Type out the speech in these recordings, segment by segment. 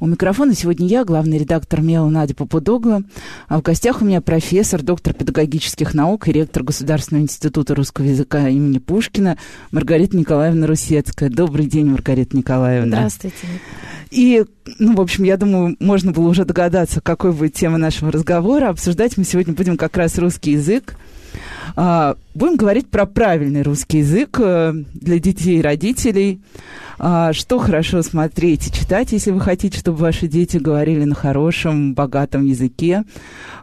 У микрофона сегодня я, главный редактор МЕЛа Надя Попудогла. А в гостях у меня профессор, доктор педагогических наук и ректор Государственного института русского языка имени Пушкина Маргарита Николаевна Русецкая. Добрый день, Маргарита Николаевна. Здравствуйте. И, ну, в общем, я думаю, можно было уже догадаться, какой будет тема нашего разговора. Обсуждать мы сегодня будем как раз русский язык. А, будем говорить про правильный русский язык э, для детей и родителей. А, что хорошо смотреть и читать, если вы хотите, чтобы ваши дети говорили на хорошем, богатом языке.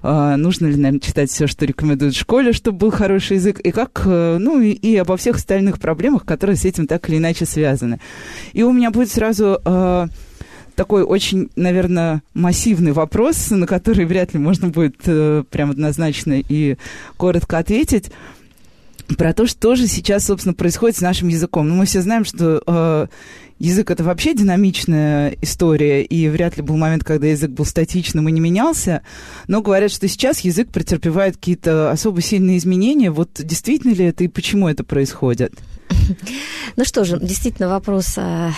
А, нужно ли, наверное, читать все, что рекомендуют в школе, чтобы был хороший язык. И как, э, ну, и, и обо всех остальных проблемах, которые с этим так или иначе связаны. И у меня будет сразу такой очень, наверное, массивный вопрос, на который вряд ли можно будет э, прям однозначно и коротко ответить про то, что же сейчас, собственно, происходит с нашим языком. Ну, мы все знаем, что э, язык это вообще динамичная история, и вряд ли был момент, когда язык был статичным и не менялся. Но говорят, что сейчас язык претерпевает какие-то особо сильные изменения. Вот действительно ли это и почему это происходит? Ну что же, действительно вопрос э,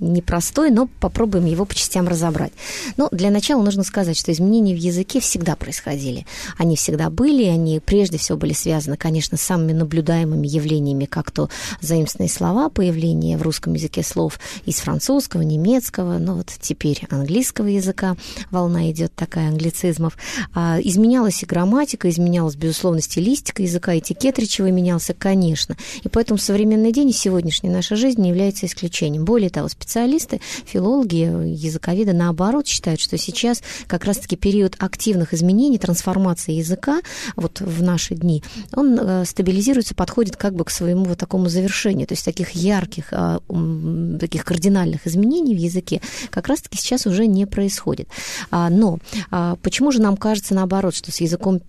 непростой, но попробуем его по частям разобрать. Ну, для начала нужно сказать, что изменения в языке всегда происходили. Они всегда были, они прежде всего были связаны, конечно, с самыми наблюдаемыми явлениями, как то заимственные слова, появление в русском языке слов из французского, немецкого, ну вот теперь английского языка, волна идет такая англицизмов. А, изменялась и грамматика, изменялась, безусловно, стилистика языка, этикет речевой менялся, конечно. И поэтому современный современный день и сегодняшняя наша жизнь не является исключением. Более того, специалисты, филологи, языковеды, наоборот, считают, что сейчас как раз-таки период активных изменений, трансформации языка вот в наши дни, он э, стабилизируется, подходит как бы к своему вот такому завершению. То есть таких ярких, а, таких кардинальных изменений в языке как раз-таки сейчас уже не происходит. А, но а, почему же нам кажется наоборот, что с языком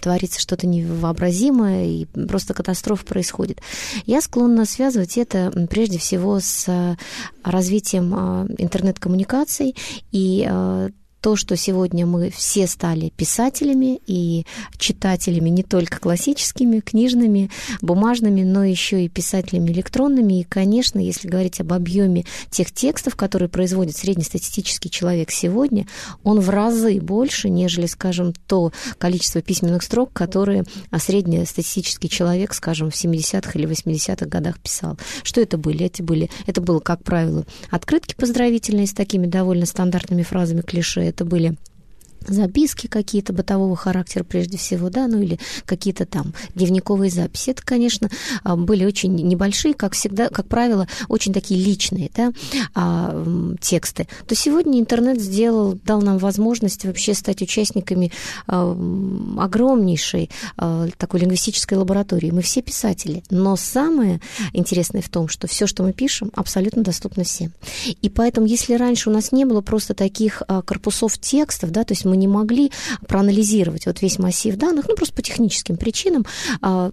творится что-то невообразимое и просто катастрофа происходит? Я склонна связывать это прежде всего с э, развитием э, интернет-коммуникаций и э, то, что сегодня мы все стали писателями и читателями не только классическими, книжными, бумажными, но еще и писателями электронными. И, конечно, если говорить об объеме тех текстов, которые производит среднестатистический человек сегодня, он в разы больше, нежели, скажем, то количество письменных строк, которые среднестатистический человек, скажем, в 70-х или 80-х годах писал. Что это были? Эти были, это было, как правило, открытки поздравительные с такими довольно стандартными фразами клише, это были записки какие-то бытового характера прежде всего, да, ну или какие-то там дневниковые записи. Это, конечно, а, были очень небольшие, как всегда, как правило, очень такие личные, да, а, тексты. То сегодня интернет сделал, дал нам возможность вообще стать участниками а, огромнейшей такой лингвистической лаборатории. Мы все писатели, но самое интересное в том, что все, что мы пишем, абсолютно доступно всем. И поэтому, если раньше у нас не было просто таких корпусов текстов, да, то есть мы не могли проанализировать вот весь массив данных, ну, просто по техническим причинам, а,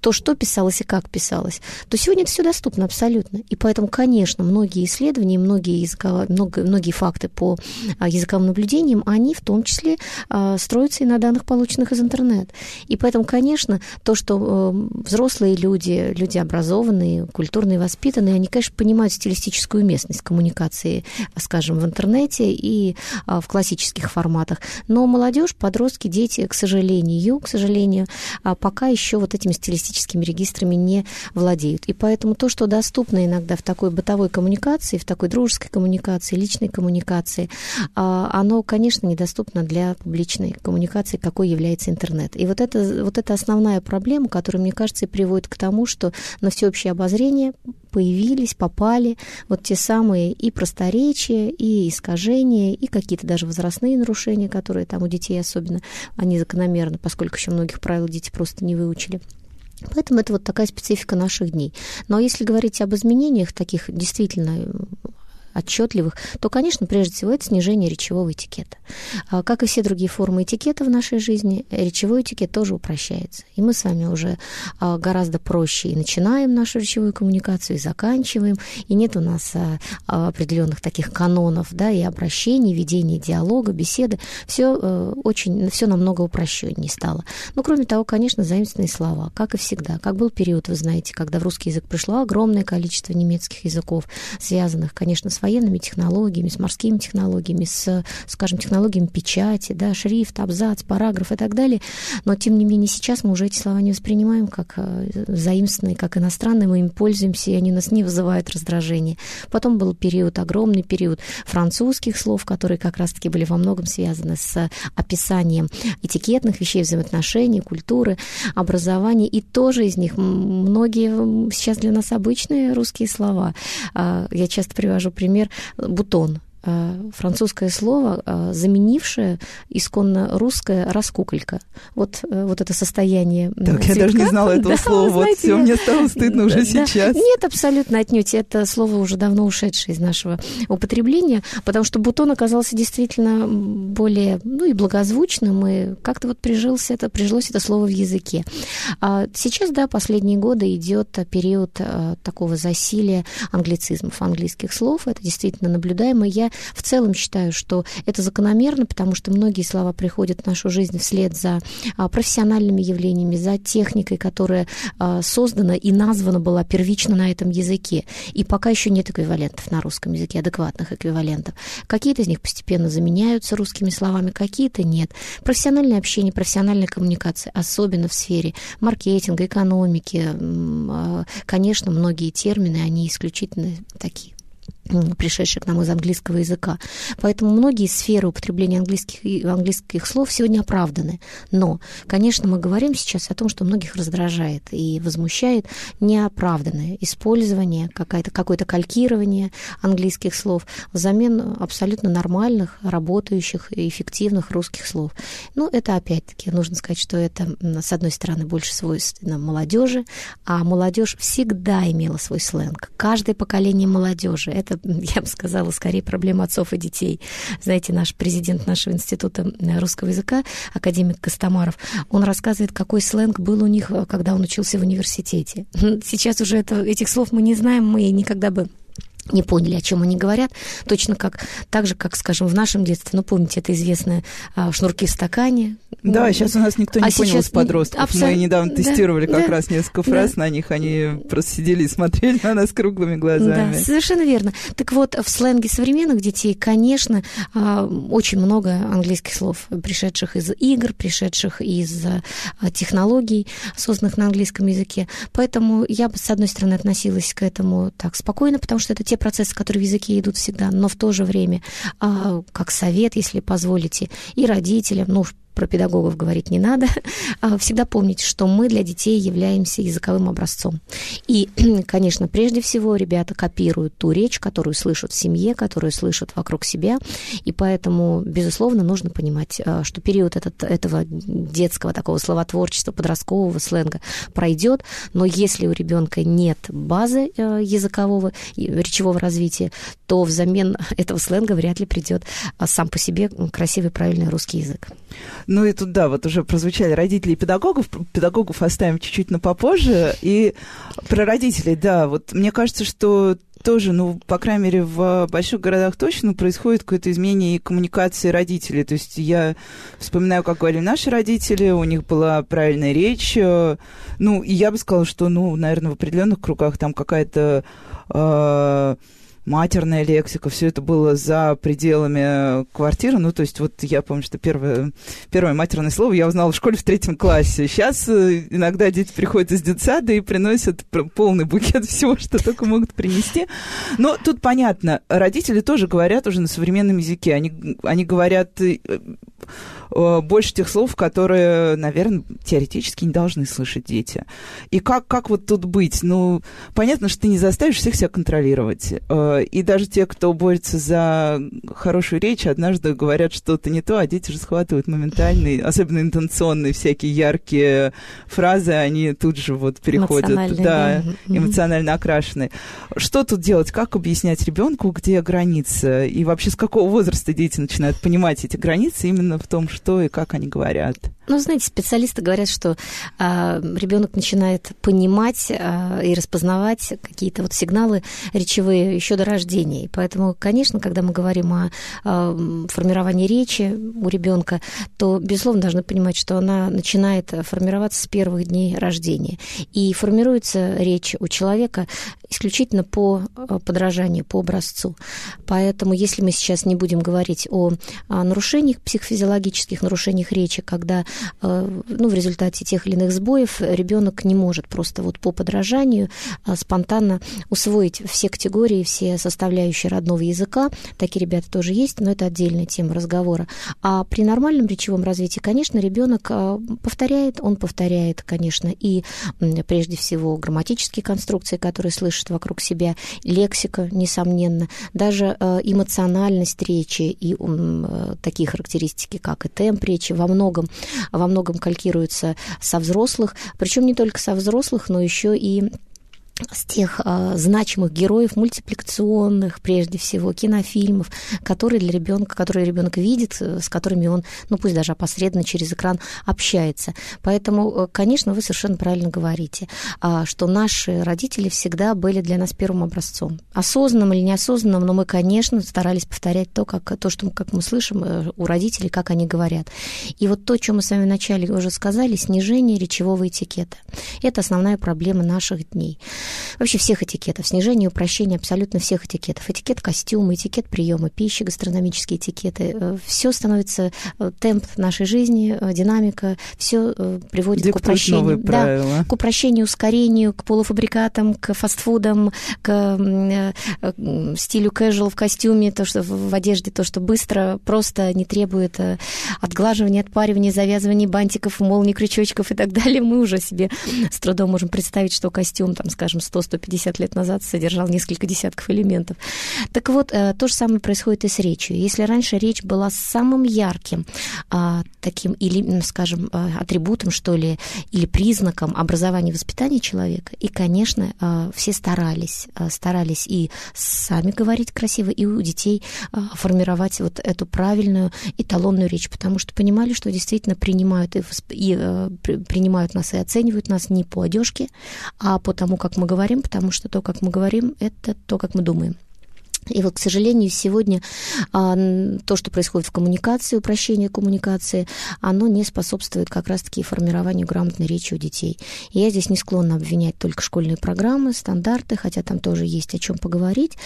то, что писалось и как писалось, то сегодня это все доступно абсолютно. И поэтому, конечно, многие исследования, многие, языково, много, многие факты по а, языковым наблюдениям, они в том числе а, строятся и на данных, полученных из интернета. И поэтому, конечно, то, что э, взрослые люди, люди образованные, культурные, воспитанные, они, конечно, понимают стилистическую уместность коммуникации, скажем, в интернете и а, в классических форматах. Но молодежь, подростки, дети, к сожалению, к сожалению, пока еще вот этими стилистическими статистическими регистрами не владеют. И поэтому то, что доступно иногда в такой бытовой коммуникации, в такой дружеской коммуникации, личной коммуникации, а, оно, конечно, недоступно для публичной коммуникации, какой является интернет. И вот это, вот это основная проблема, которая, мне кажется, и приводит к тому, что на всеобщее обозрение появились, попали вот те самые и просторечия, и искажения, и какие-то даже возрастные нарушения, которые там у детей особенно, они закономерны, поскольку еще многих правил дети просто не выучили. Поэтому это вот такая специфика наших дней. Но если говорить об изменениях таких действительно отчетливых, то, конечно, прежде всего это снижение речевого этикета. А, как и все другие формы этикета в нашей жизни, речевой этикет тоже упрощается. И мы с вами уже а, гораздо проще и начинаем нашу речевую коммуникацию, и заканчиваем, и нет у нас а, определенных таких канонов, да, и обращений, ведения диалога, беседы. Все э, очень, все намного упрощеннее стало. Но, кроме того, конечно, заимственные слова, как и всегда. Как был период, вы знаете, когда в русский язык пришло огромное количество немецких языков, связанных, конечно, с военными технологиями, с морскими технологиями, с, скажем, технологиями печати, да, шрифт, абзац, параграф и так далее. Но, тем не менее, сейчас мы уже эти слова не воспринимаем как э, заимственные, как иностранные, мы им пользуемся, и они нас не вызывают раздражения. Потом был период, огромный период французских слов, которые как раз-таки были во многом связаны с описанием этикетных вещей, взаимоотношений, культуры, образования, и тоже из них многие сейчас для нас обычные русские слова. А, я часто привожу пример бутон. Э, французское слово, э, заменившее исконно русское раскуколька. Вот, э, вот это состояние Так, цветка. я даже не знала этого да, слова. Вот все, мне стало стыдно уже да, сейчас. Нет, абсолютно отнюдь. Это слово уже давно ушедшее из нашего употребления, потому что бутон оказался действительно более, ну и благозвучным, и как-то вот прижился это, прижилось это слово в языке. А сейчас, да, последние годы идет период такого засилия англицизмов, английских слов. Это действительно наблюдаемо. Я в целом считаю, что это закономерно, потому что многие слова приходят в нашу жизнь вслед за а, профессиональными явлениями, за техникой, которая а, создана и названа была первично на этом языке. И пока еще нет эквивалентов на русском языке, адекватных эквивалентов. Какие-то из них постепенно заменяются русскими словами, какие-то нет. Профессиональное общение, профессиональная коммуникация, особенно в сфере маркетинга, экономики, а, конечно, многие термины, они исключительно такие пришедшие к нам из английского языка. Поэтому многие сферы употребления английских, английских слов сегодня оправданы. Но, конечно, мы говорим сейчас о том, что многих раздражает и возмущает неоправданное использование, какое-то калькирование английских слов взамен абсолютно нормальных, работающих и эффективных русских слов. Ну, это опять-таки нужно сказать, что это, с одной стороны, больше свойственно молодежи, а молодежь всегда имела свой сленг. Каждое поколение молодежи это я бы сказала, скорее проблема отцов и детей. Знаете, наш президент нашего института русского языка, академик Костомаров, он рассказывает, какой сленг был у них, когда он учился в университете. Сейчас уже это, этих слов мы не знаем, мы никогда бы не поняли, о чем они говорят, точно как, так же, как, скажем, в нашем детстве, ну, помните, это известное а, шнурки в стакане. Да, ну, сейчас у нас никто не а понял с подростков. Абсол... Мы недавно да, тестировали как да, раз несколько фраз да. на них, они просто сидели и смотрели на нас круглыми глазами. Да, совершенно верно. Так вот, в сленге современных детей, конечно, а, очень много английских слов, пришедших из игр, пришедших из а, технологий, созданных на английском языке. Поэтому я бы, с одной стороны, относилась к этому так спокойно, потому что это те процессы, которые в языке идут всегда, но в то же время, а, как совет, если позволите, и родителям, ну, про педагогов говорить не надо, а всегда помните, что мы для детей являемся языковым образцом. И, конечно, прежде всего ребята копируют ту речь, которую слышат в семье, которую слышат вокруг себя, и поэтому, безусловно, нужно понимать, а, что период этот, этого детского такого словотворчества, подросткового сленга пройдет, но если у ребенка нет базы а, языкового, речевого развития, то взамен этого сленга вряд ли придет сам по себе красивый, правильный русский язык. Ну и тут, да, вот уже прозвучали родители и педагогов. Педагогов оставим чуть-чуть на попозже. И про родителей, да, вот мне кажется, что тоже, ну, по крайней мере, в больших городах точно происходит какое-то изменение и коммуникации родителей. То есть я вспоминаю, как говорили наши родители, у них была правильная речь. Ну, и я бы сказала, что, ну, наверное, в определенных кругах там какая-то... Э, матерная лексика, все это было за пределами квартиры. Ну, то есть вот я помню, что первое, первое матерное слово я узнала в школе в третьем классе. Сейчас э, иногда дети приходят из детсада и приносят полный букет всего, что только могут принести. Но тут понятно, родители тоже говорят уже на современном языке. Они, они говорят э, Э, больше тех слов, которые, наверное, теоретически не должны слышать дети. И как, как вот тут быть? Ну, понятно, что ты не заставишь всех себя контролировать. И даже те, кто борется за хорошую речь, однажды говорят что-то не то, а дети же схватывают моментально, особенно интенционные всякие яркие фразы, они тут же вот переходят, да, да, эмоционально окрашенные. Что тут делать? Как объяснять ребенку, где граница? И вообще с какого возраста дети начинают понимать эти границы именно в том, что и как они говорят? Ну, знаете, специалисты говорят, что а, ребенок начинает понимать а, и распознавать какие-то вот сигналы речевые еще до рождения. И поэтому, конечно, когда мы говорим о а, формировании речи у ребенка, то, безусловно, должны понимать, что она начинает формироваться с первых дней рождения. И формируется речь у человека исключительно по а, подражанию, по образцу. Поэтому, если мы сейчас не будем говорить о, нарушениях, психофизиологических нарушениях речи, когда Э, ну, в результате тех или иных сбоев ребенок не может просто вот по подражанию а, спонтанно усвоить все категории, все составляющие родного языка. Такие ребята тоже есть, но это отдельная тема разговора. А при нормальном речевом развитии, конечно, ребенок а, повторяет, он повторяет, конечно, и прежде всего грамматические конструкции, которые слышит вокруг себя, лексика, несомненно, даже э, эмоциональность речи и э, такие характеристики, как и темп речи, во многом во многом калькируется со взрослых, причем не только со взрослых, но еще и с тех а, значимых героев мультипликационных, прежде всего, кинофильмов, которые для ребенка, которые ребенок видит, э, с которыми он, ну пусть даже опосредованно через экран общается. Поэтому, э, конечно, вы совершенно правильно говорите, а, что наши родители всегда были для нас первым образцом. Осознанным или неосознанным, но мы, конечно, старались повторять то, как, то что как мы слышим э, у родителей, как они говорят. И вот то, что мы с вами вначале уже сказали, снижение речевого этикета. Это основная проблема наших дней вообще всех этикетов, снижение и упрощение абсолютно всех этикетов. Этикет костюма, этикет приема пищи, гастрономические этикеты. Э, все становится э, темп нашей жизни, э, динамика, все приводит Диктуют к упрощению. Да, к упрощению, ускорению, к полуфабрикатам, к фастфудам, к стилю casual в костюме, то, что в одежде, то, что быстро, просто не требует отглаживания, отпаривания, завязывания бантиков, молний, крючочков и так далее. Мы уже себе с трудом можем представить, что костюм, там, скажем, скажем, 100-150 лет назад содержал несколько десятков элементов. Так вот, э, то же самое происходит и с речью. Если раньше речь была самым ярким а, таким, или, скажем, а, атрибутом, что ли, или признаком образования и воспитания человека, и, конечно, а, все старались, старались и сами говорить красиво, и у детей формировать вот эту правильную эталонную речь, потому что понимали, что действительно принимают и, и э, принимают нас и оценивают нас не по одежке, а по тому, как мы говорим, потому что то, как мы говорим, это то, как мы думаем. И вот, к сожалению, сегодня а, то, что происходит в коммуникации, упрощение коммуникации, оно не способствует как раз-таки формированию грамотной речи у детей. И я здесь не склонна обвинять только школьные программы, стандарты, хотя там тоже есть о чем поговорить.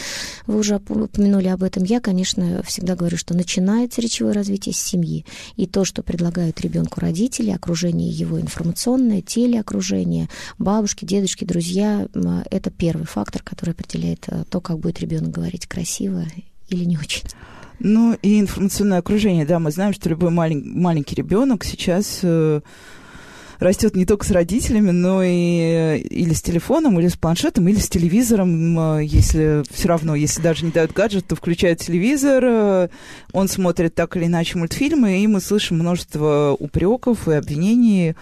Вы уже упомянули об этом. Я, конечно, всегда говорю, что начинается речевое развитие с семьи. И то, что предлагают ребенку родители, окружение его информационное, телеокружение, бабушки, дедушки, друзья, это первый фактор, который определяет э, то, как будет ребенок говорить красиво или не очень. Ну и информационное окружение, да, мы знаем, что любой малень, маленький ребенок сейчас э, растет не только с родителями, но и или с телефоном, или с планшетом, или с телевизором. Э, если все равно, если даже не дают гаджет, то включает телевизор, э, он смотрит так или иначе мультфильмы, и мы слышим множество упреков и обвинений Э,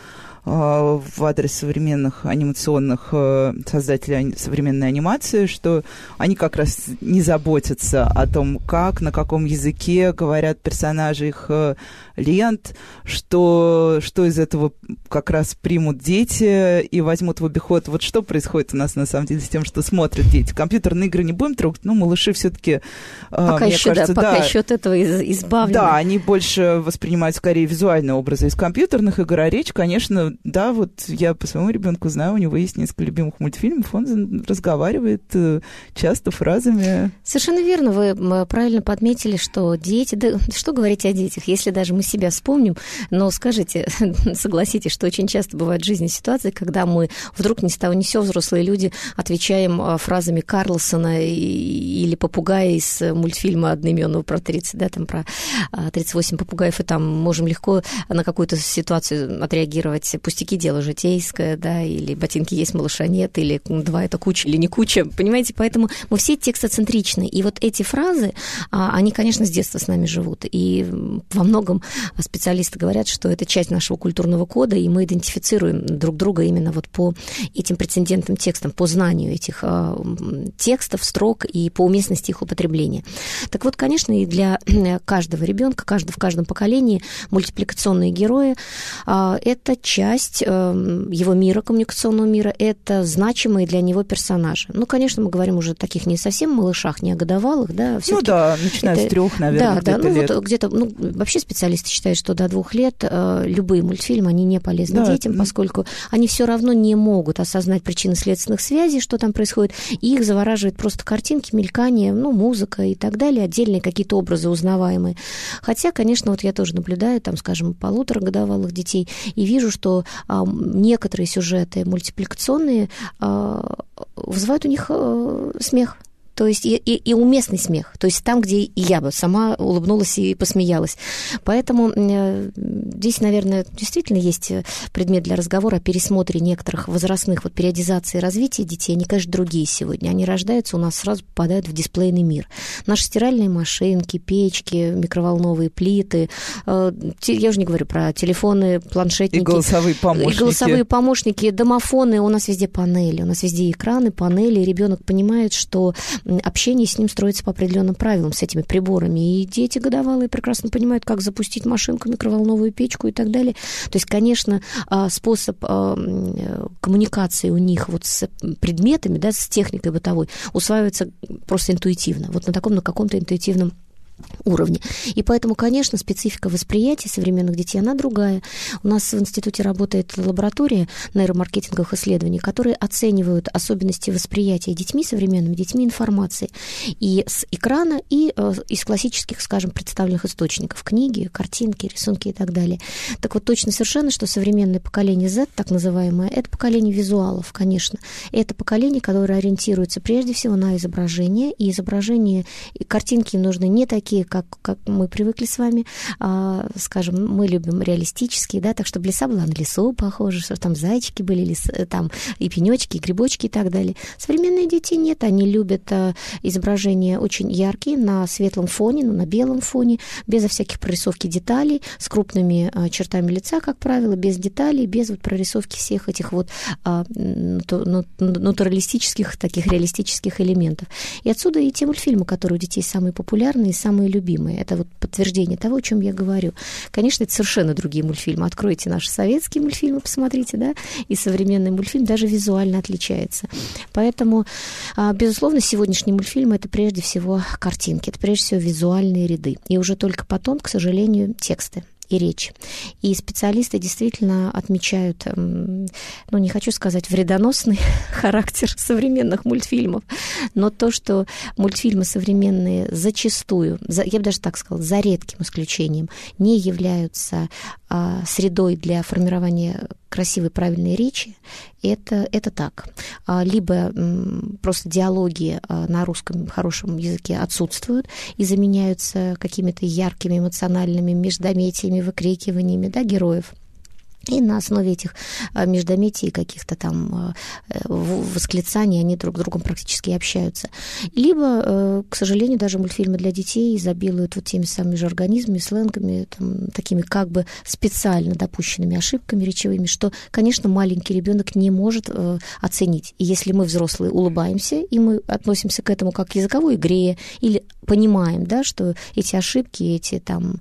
в адрес современных анимационных э, создателей современной анимации, что они как раз не заботятся о том, как, на каком языке говорят персонажи их э, лент, что, что из этого как раз примут дети и возьмут в обиход. Вот что происходит у нас на самом деле с тем, что смотрят дети. Компьютерные игры не будем трогать, но малыши все-таки, пока мне еще, кажется, да, пока да, еще от этого избавлены. Да, они больше воспринимают скорее визуальные образы из компьютерных игр, а речь, конечно, да, вот я по своему ребенку знаю, у него есть несколько любимых мультфильмов, он разговаривает э, часто фразами. Совершенно верно, вы правильно подметили, что дети, да что говорить о детях, если даже мы себя вспомним, но скажите, согласитесь, что очень часто бывают в жизни ситуации, когда мы вдруг ни с того ни сего взрослые люди отвечаем а, фразами Карлсона или попугая из мультфильма одноименного про 30, да, там про 38 а, попугаев, и там можем легко на какую-то ситуацию отреагировать пустяки дело житейское, да, или ботинки есть, малыша нет, или два это куча или не куча, понимаете? Поэтому мы все текстоцентричны. И вот эти фразы, а, они, конечно, с детства с нами живут. И во многом специалисты говорят, что это часть нашего культурного кода, и мы идентифицируем друг друга именно вот по этим прецедентным текстам, по знанию этих а, текстов, строк и по уместности их употребления. Так вот, конечно, и для каждого ребенка, каждого, в каждом поколении мультипликационные герои а, – это часть его мира, коммуникационного мира, это значимые для него персонажи. Ну, конечно, мы говорим уже о таких не совсем малышах, не о годовалых, да, Ну да, начиная это, с трех, наверное, Да, да, ну лет. вот где-то, ну, вообще специалисты считают, что до двух лет э, любые мультфильмы, они не полезны да, детям, поскольку они все равно не могут осознать причины следственных связей, что там происходит, и их завораживает просто картинки, мелькание, ну, музыка и так далее, отдельные какие-то образы узнаваемые. Хотя, конечно, вот я тоже наблюдаю, там, скажем, полуторагодовалых детей, и вижу, что а, некоторые сюжеты мультипликационные а, вызывают у них а, смех то есть и, и, и уместный смех, то есть там, где и я бы сама улыбнулась и посмеялась. Поэтому э, здесь, наверное, действительно есть предмет для разговора о пересмотре некоторых возрастных вот периодизации развития детей. Они, конечно, другие сегодня. Они рождаются, у нас сразу попадают в дисплейный мир. Наши стиральные машинки, печки, микроволновые плиты, э, я уже не говорю про телефоны, планшетники. И голосовые помощники. И голосовые помощники, домофоны, у нас везде панели, у нас везде экраны, панели, ребенок понимает, что общение с ним строится по определенным правилам, с этими приборами. И дети годовалые прекрасно понимают, как запустить машинку, микроволновую печку и так далее. То есть, конечно, а, способ а, коммуникации у них вот с предметами, да, с техникой бытовой усваивается просто интуитивно. Вот на таком, на каком-то интуитивном уровне. И поэтому, конечно, специфика восприятия современных детей, она другая. У нас в институте работает лаборатория нейромаркетинговых исследований, которые оценивают особенности восприятия детьми, современными детьми информации и с экрана, и э, из классических, скажем, представленных источников, книги, картинки, рисунки и так далее. Так вот, точно совершенно, что современное поколение Z, так называемое, это поколение визуалов, конечно. Это поколение, которое ориентируется прежде всего на изображение, и изображение, и картинки им нужны не такие, такие, как, как мы привыкли с вами, а, скажем, мы любим реалистические, да, так чтобы леса была на лесу похожа, что там зайчики были, лес, э, там и пенечки, и грибочки и так далее. Современные дети нет, они любят а, изображения очень яркие, на светлом фоне, ну, на белом фоне, безо всяких прорисовки деталей, с крупными а, чертами лица, как правило, без деталей, без вот прорисовки всех этих вот а, натуралистических, таких реалистических элементов. И отсюда и те мультфильмы, которые у детей самые популярные, самые самые любимые. Это вот подтверждение того, о чем я говорю. Конечно, это совершенно другие мультфильмы. Откройте наши советские мультфильмы, посмотрите, да, и современный мультфильм даже визуально отличается. Поэтому, а, безусловно, сегодняшний мультфильм это прежде всего картинки, это прежде всего визуальные ряды. И уже только потом, к сожалению, тексты и речь. И специалисты действительно отмечают, эм, ну, не хочу сказать вредоносный характер современных мультфильмов, но то, что мультфильмы современные зачастую, я бы даже так сказала, за редким исключением, не являются средой для формирования красивой, правильной речи, это, это так. А, либо просто диалоги а, на русском хорошем языке отсутствуют и заменяются какими-то яркими эмоциональными междометиями, выкрикиваниями да, героев. И на основе этих а, междометий каких-то там э, восклицаний они друг с другом практически общаются. Либо, э, к сожалению, даже мультфильмы для детей изобилуют вот теми самыми же организмами, сленгами, там, такими как бы специально допущенными ошибками речевыми, что, конечно, маленький ребенок не может э, оценить. И если мы, взрослые, улыбаемся, и мы относимся к этому как к языковой игре, или понимаем, да, что эти ошибки, эти там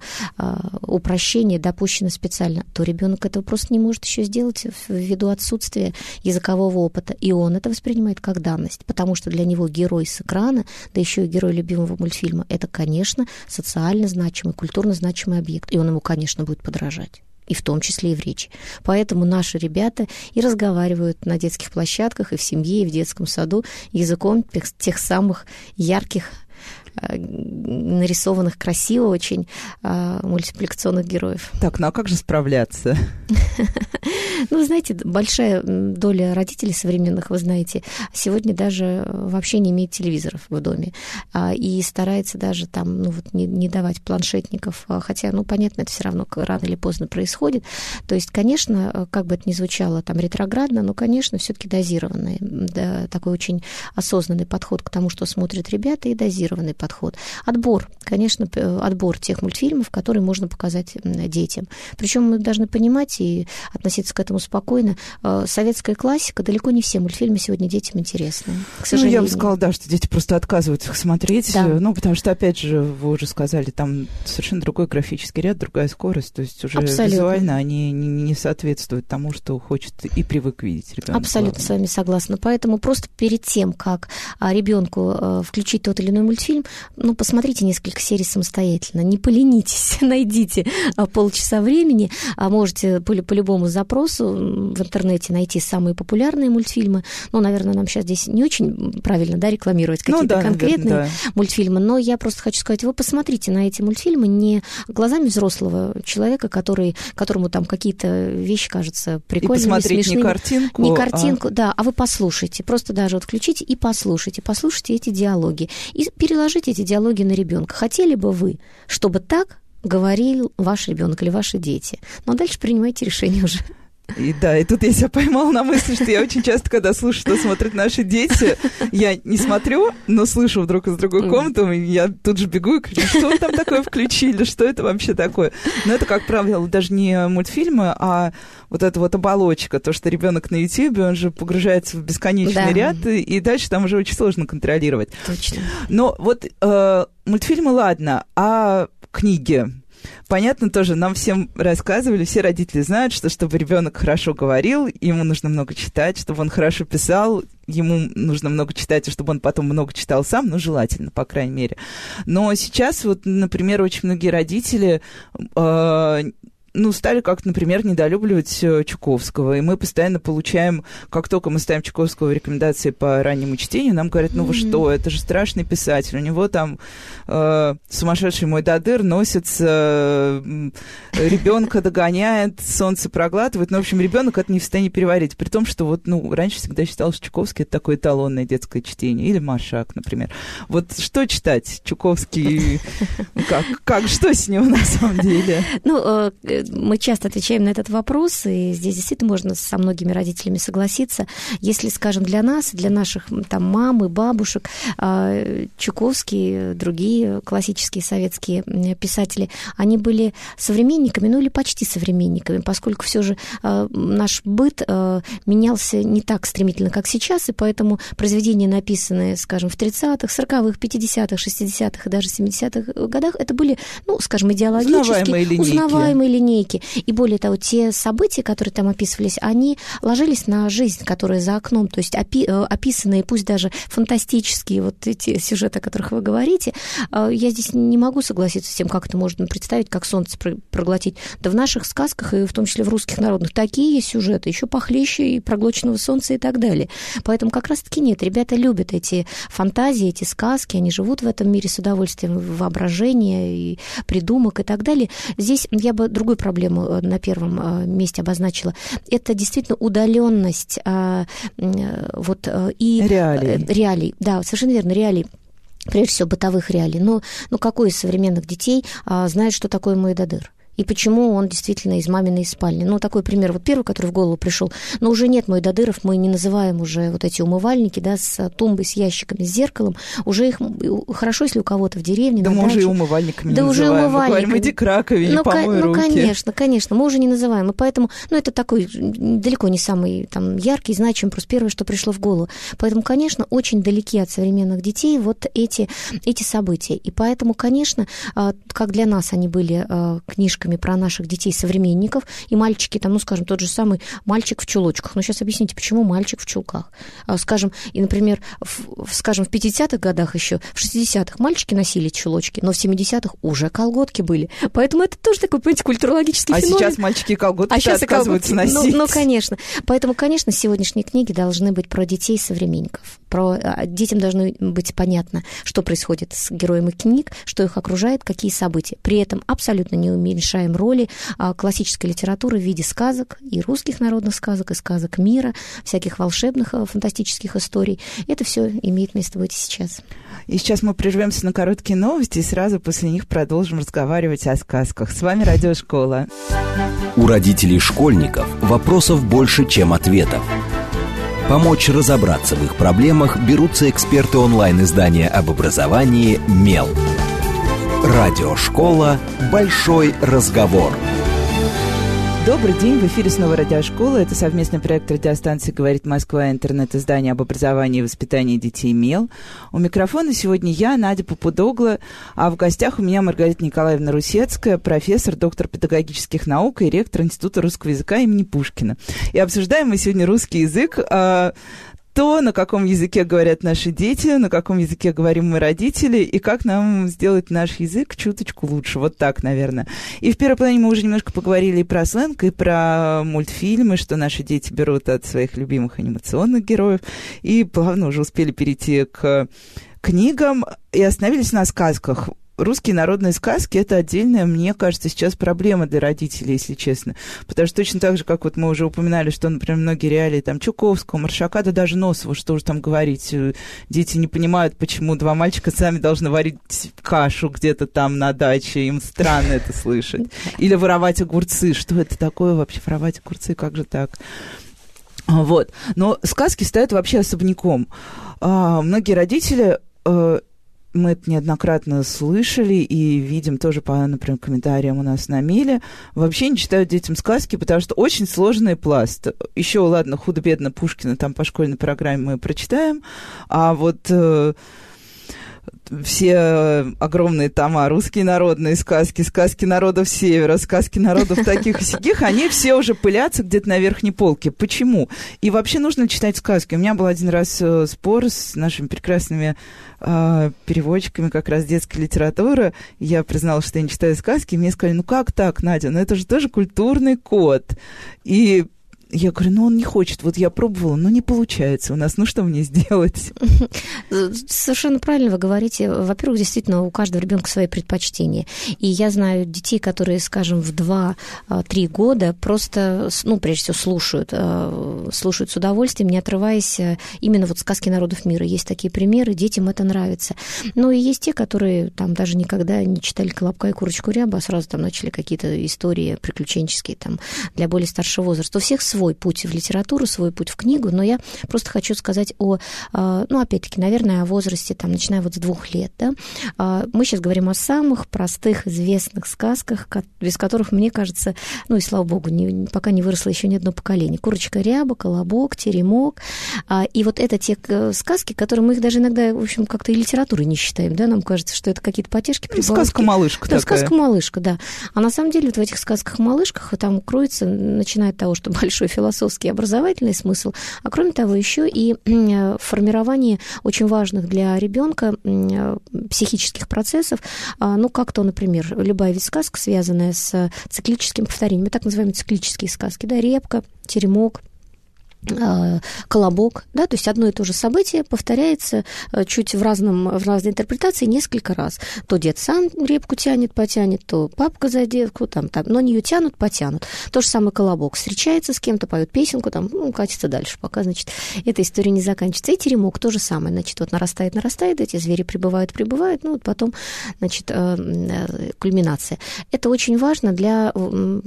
упрощения допущены специально, то ребенок этого просто не может еще сделать ввиду отсутствия языкового опыта. И он это воспринимает как данность, потому что для него герой с экрана, да еще и герой любимого мультфильма, это, конечно, социально значимый, культурно значимый объект. И он ему, конечно, будет подражать и в том числе и в речи. Поэтому наши ребята и разговаривают на детских площадках, и в семье, и в детском саду языком тех, тех самых ярких нарисованных красиво очень э, мультипликационных героев. Так, ну а как же справляться? Ну, знаете, большая доля родителей современных, вы знаете, сегодня даже вообще не имеет телевизоров в доме. А, и старается даже там, ну, вот не, не давать планшетников. А, хотя, ну, понятно, это все равно рано или поздно происходит. То есть, конечно, как бы это ни звучало там ретроградно, но, конечно, все-таки дозированный, да, такой очень осознанный подход к тому, что смотрят ребята, и дозированный подход. Отбор, конечно, отбор тех мультфильмов, которые можно показать детям. Причем мы должны понимать и относиться к этому спокойно. Э, советская классика, далеко не все мультфильмы сегодня детям интересны, к сожалению. Ну, я бы сказала, да, что дети просто отказываются их смотреть. Да. Ну, потому что, опять же, вы уже сказали, там совершенно другой графический ряд, другая скорость, то есть уже Абсолютно. визуально они не, не соответствуют тому, что хочет и привык видеть ребенок. Абсолютно главное. с вами согласна. Поэтому просто перед тем, как а, ребенку э, включить тот или иной мультфильм, ну, посмотрите несколько серий самостоятельно, не поленитесь, найдите а, полчаса времени, а можете по, по любому запросу в интернете найти самые популярные мультфильмы. Ну, наверное, нам сейчас здесь не очень правильно, да, рекламировать ну какие-то ну, да, конкретные наверное, да. мультфильмы, но я просто хочу сказать, вы посмотрите на эти мультфильмы не глазами взрослого человека, который, которому там какие-то вещи кажутся прикольными, и смешными. не картинку, не картинку, а... да, а вы послушайте, просто даже вот включите и послушайте, послушайте эти диалоги и переложите эти диалоги на ребенка. Хотели бы вы, чтобы так говорил ваш ребенок или ваши дети. Но дальше принимайте решение уже. И да, и тут я себя поймала на мысли, что я очень часто, когда слышу, что смотрят наши дети, я не смотрю, но слышу вдруг из другой комнаты, и я тут же бегу и кричу, что там такое включили, что это вообще такое. Но это, как правило, даже не мультфильмы, а вот эта вот оболочка, то, что ребенок на YouTube, он же погружается в бесконечный да. ряд, и, и дальше там уже очень сложно контролировать. Точно. Но вот э, мультфильмы, ладно, а книги? Понятно тоже, нам всем рассказывали, все родители знают, что чтобы ребенок хорошо говорил, ему нужно много читать, чтобы он хорошо писал, ему нужно много читать, и чтобы он потом много читал сам, ну, желательно, по крайней мере. Но сейчас вот, например, очень многие родители э, ну, стали как например, недолюбливать э, Чуковского. И мы постоянно получаем, как только мы ставим Чуковского в рекомендации по раннему чтению, нам говорят, ну вы mm-hmm. что, это же страшный писатель. У него там э, сумасшедший мой дадыр носится, э, ребенка догоняет, солнце проглатывает. Ну, в общем, ребенок это не в состоянии переварить. При том, что вот, ну, раньше всегда считалось, что Чуковский это такое эталонное детское чтение. Или Маршак, например. Вот что читать? Чуковский, как, как, что с ним на самом деле? Ну, э, мы часто отвечаем на этот вопрос, и здесь действительно можно со многими родителями согласиться. Если, скажем, для нас, для наших там мам и бабушек, а, Чуковский, другие классические советские писатели, они были современниками, ну или почти современниками, поскольку все же а, наш быт а, менялся не так стремительно, как сейчас, и поэтому произведения, написанные, скажем, в 30-х, 40-х, 50-х, 60-х и даже 70-х годах, это были, ну, скажем, идеологические, узнаваемые линейки. Узнаваемые линейки линейки. И более того, те события, которые там описывались, они ложились на жизнь, которая за окном, то есть опи э, описанные, пусть даже фантастические вот эти сюжеты, о которых вы говорите, э, я здесь не могу согласиться с тем, как это можно представить, как солнце проглотить. Да в наших сказках, и в том числе в русских народных, такие сюжеты, еще похлеще и проглоченного солнца и так далее. Поэтому как раз-таки нет, ребята любят эти фантазии, эти сказки, они живут в этом мире с удовольствием, воображения и придумок и так далее. Здесь я бы другой проблему э, на первом э, месте обозначила. Это действительно удаленность а, э, вот и реалий. реалий. Да, совершенно верно, реалий прежде всего бытовых реалий. Но, ну, какой из современных детей а, знает, что такое Майдадыр? И почему он действительно из маминой спальни. Ну, такой пример, вот первый, который в голову пришел. Но уже нет Майдадыров, мы не называем уже вот эти умывальники, да, с тумбой, с ящиками, с зеркалом. Уже их хорошо, если у кого-то в деревне, Да мы даче. уже и умывальниками да не уже называем. умывальниками. Мы говорим, иди к раковине, ну, помой ну, руки. конечно, конечно, мы уже не называем. И поэтому, ну, это такой далеко не самый там яркий, значимый, просто первое, что пришло в голову. Поэтому, конечно, очень далеки от современных детей вот эти, эти события. И поэтому, конечно, а, как для нас они были а, книжками про наших детей, современников, и мальчики, там, ну, скажем, тот же самый мальчик в чулочках. Ну, сейчас объясните, почему мальчик в чулках? А, скажем, и, например, в, скажем, в 50-х годах еще, в 60-х мальчики носили чулочки, но в 70-х уже колготки были. Поэтому это тоже такой, понимаете, культурологический а феномен. А сейчас мальчики и колготки а сейчас отказываются колготки. носить. Ну, ну, конечно. Поэтому, конечно, сегодняшние книги должны быть про детей современников. Про... А, детям должно быть понятно, что происходит с героем их книг, что их окружает, какие события. При этом абсолютно не уменьшая уважаем роли а, классической литературы в виде сказок, и русских народных сказок, и сказок мира, всяких волшебных а, фантастических историй. Это все имеет место быть сейчас. И сейчас мы прервемся на короткие новости и сразу после них продолжим разговаривать о сказках. С вами Радиошкола. У родителей школьников вопросов больше, чем ответов. Помочь разобраться в их проблемах берутся эксперты онлайн-издания об образовании «Мел». Радиошкола «Большой разговор». Добрый день, в эфире снова радиошкола. Это совместный проект радиостанции «Говорит Москва» интернет-издание об образовании и воспитании детей МЕЛ. У микрофона сегодня я, Надя Попудогла, а в гостях у меня Маргарита Николаевна Русецкая, профессор, доктор педагогических наук и ректор Института русского языка имени Пушкина. И обсуждаем мы сегодня русский язык, а, то, на каком языке говорят наши дети, на каком языке говорим мы родители, и как нам сделать наш язык чуточку лучше. Вот так, наверное. И в первой плане мы уже немножко поговорили и про сленг, и про мультфильмы, что наши дети берут от своих любимых анимационных героев, и плавно уже успели перейти к книгам и остановились на сказках русские народные сказки это отдельная, мне кажется, сейчас проблема для родителей, если честно. Потому что точно так же, как вот мы уже упоминали, что, например, многие реалии там Чуковского, Маршака, да даже Носова, что уж там говорить, э, дети не понимают, почему два мальчика сами должны варить кашу где-то там на даче, им странно это слышать. Или воровать огурцы, что это такое вообще, воровать огурцы, как же так? Вот. Но сказки стоят вообще особняком. А, многие родители э, мы это неоднократно слышали и видим тоже по, например, комментариям у нас на Миле, вообще не читают детям сказки, потому что очень сложный пласт. Еще, ладно, худо-бедно Пушкина там по школьной программе мы прочитаем, а вот... Э, все огромные тома, русские народные сказки, сказки народов Севера, сказки народов таких и сяких, они все уже пылятся где-то на верхней полке. Почему? И вообще нужно читать сказки. У меня был один раз э, спор с нашими прекрасными э, переводчиками как раз детской литературы. Я признала, что я не читаю сказки, и мне сказали, ну как так, Надя, ну это же тоже культурный код. И я говорю, ну он не хочет. Вот я пробовала, но не получается у нас. Ну что мне сделать? Совершенно правильно вы говорите. Во-первых, действительно, у каждого ребенка свои предпочтения. И я знаю детей, которые, скажем, в 2-3 года просто, ну, прежде всего, слушают, э, слушают с удовольствием, не отрываясь э, именно вот сказки народов мира. Есть такие примеры, детям это нравится. Но и есть те, которые там даже никогда не читали «Колобка и курочку ряба», а сразу там начали какие-то истории приключенческие там для более старшего возраста. У всех свой свой путь в литературу, свой путь в книгу, но я просто хочу сказать о, а, ну, опять-таки, наверное, о возрасте, там, начиная вот с двух лет, да. А, мы сейчас говорим о самых простых, известных сказках, без которых, мне кажется, ну, и слава богу, не, пока не выросло еще ни одно поколение. Курочка ряба, колобок, теремок. А, и вот это те э, сказки, которые мы их даже иногда, в общем, как-то и литературой не считаем, да, нам кажется, что это какие-то потешки, ну, Сказка-малышка Да, сказка-малышка, да. А на самом деле вот в этих сказках-малышках там кроется, начиная от того, что большой философский образовательный смысл, а кроме того еще и формирование очень важных для ребенка психических процессов, а, ну, как то, например, любая ведь сказка, связанная с циклическим повторением, так называем циклические сказки, да, репка, теремок, Э, колобок, да, то есть одно и то же событие повторяется э, чуть в, разном, в разной интерпретации несколько раз. То дед сам репку тянет, потянет, то папка за детку, там, там, но они ее тянут, потянут. То же самое колобок. Встречается с кем-то, поет песенку, там, ну, катится дальше, пока, значит, эта история не заканчивается. И теремок то же самое, значит, вот нарастает, нарастает, эти звери прибывают, прибывают, ну, вот потом, значит, э, кульминация. Это очень важно для,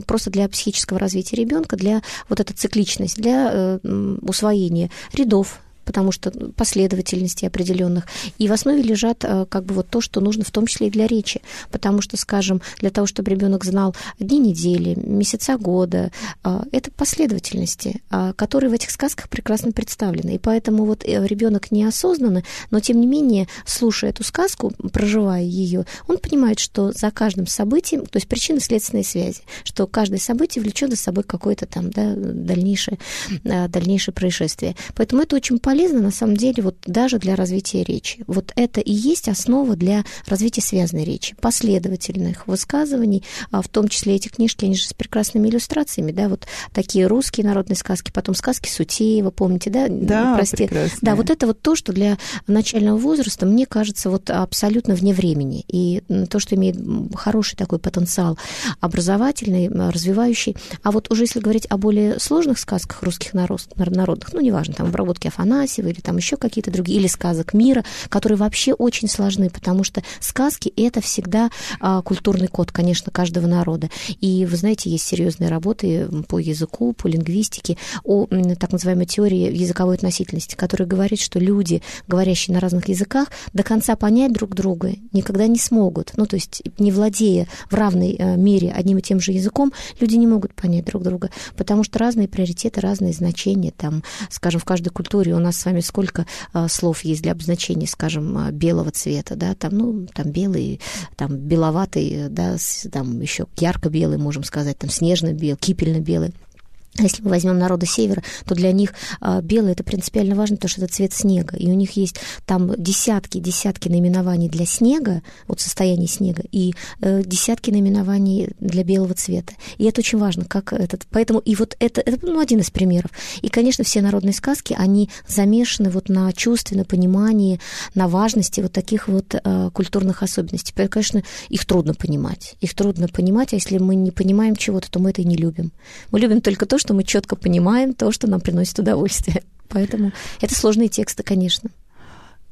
просто для психического развития ребенка, для вот этой цикличность, для усвоения рядов потому что последовательности определенных. И в основе лежат э, как бы вот то, что нужно в том числе и для речи. Потому что, скажем, для того, чтобы ребенок знал дни недели, месяца года, э, это последовательности, э, которые в этих сказках прекрасно представлены. И поэтому вот ребенок неосознанно, но тем не менее, слушая эту сказку, проживая ее, он понимает, что за каждым событием, то есть причинно-следственные связи, что каждое событие влечет за собой какое-то там да, дальнейшее, дальнейшее происшествие. Поэтому это очень полезно полезно, на самом деле, вот даже для развития речи. Вот это и есть основа для развития связанной речи, последовательных высказываний, а в том числе эти книжки, они же с прекрасными иллюстрациями, да, вот такие русские народные сказки, потом сказки Сутеева, помните, да? Да, Прости. Да, вот это вот то, что для начального возраста, мне кажется, вот абсолютно вне времени. И то, что имеет хороший такой потенциал образовательный, развивающий. А вот уже если говорить о более сложных сказках русских народных, ну, неважно, там, обработки Афанасьева или там еще какие-то другие, или сказок мира, которые вообще очень сложны, потому что сказки — это всегда а, культурный код, конечно, каждого народа. И, вы знаете, есть серьезные работы по языку, по лингвистике, о так называемой теории языковой относительности, которая говорит, что люди, говорящие на разных языках, до конца понять друг друга никогда не смогут. Ну, то есть, не владея в равной э, мере одним и тем же языком, люди не могут понять друг друга, потому что разные приоритеты, разные значения. Там, скажем, в каждой культуре у нас с вами сколько а, слов есть для обозначения, скажем, а, белого цвета, да, там, ну, там белый, там беловатый, да, там еще ярко-белый, можем сказать, там снежно-белый, кипельно-белый. Если мы возьмем народы севера, то для них а, белый это принципиально важно, потому что это цвет снега. И у них есть там десятки, десятки наименований для снега, вот состояние снега, и э, десятки наименований для белого цвета. И это очень важно, как этот. Поэтому и вот это, это ну, один из примеров. И, конечно, все народные сказки, они замешаны вот на чувстве, на понимании, на важности вот таких вот э, культурных особенностей. Поэтому, конечно, их трудно понимать. Их трудно понимать, а если мы не понимаем чего-то, то мы это и не любим. Мы любим только то, что мы четко понимаем то, что нам приносит удовольствие. Поэтому это сложные тексты, конечно.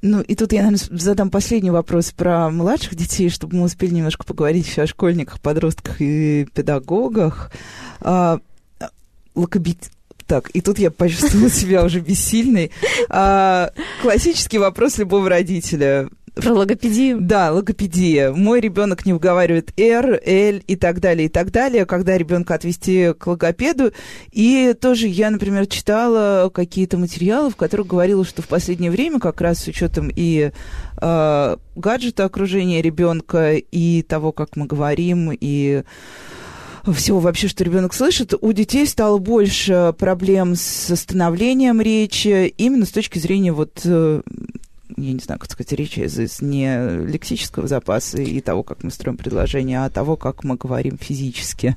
Ну, и тут я, наверное, задам последний вопрос про младших детей, чтобы мы успели немножко поговорить еще о школьниках, подростках и педагогах. А, локобит... Так, и тут я почувствовала себя уже бессильной. А, классический вопрос любого родителя. Про логопедию? Да, логопедия. Мой ребенок не выговаривает R, L и так далее, и так далее, когда ребенка отвести к логопеду. И тоже я, например, читала какие-то материалы, в которых говорила, что в последнее время, как раз с учетом и э, гаджета окружения ребенка, и того, как мы говорим, и всего вообще, что ребенок слышит, у детей стало больше проблем с становлением речи именно с точки зрения вот э, я не знаю, как сказать, речи из не лексического запаса и того, как мы строим предложение, а того, как мы говорим физически.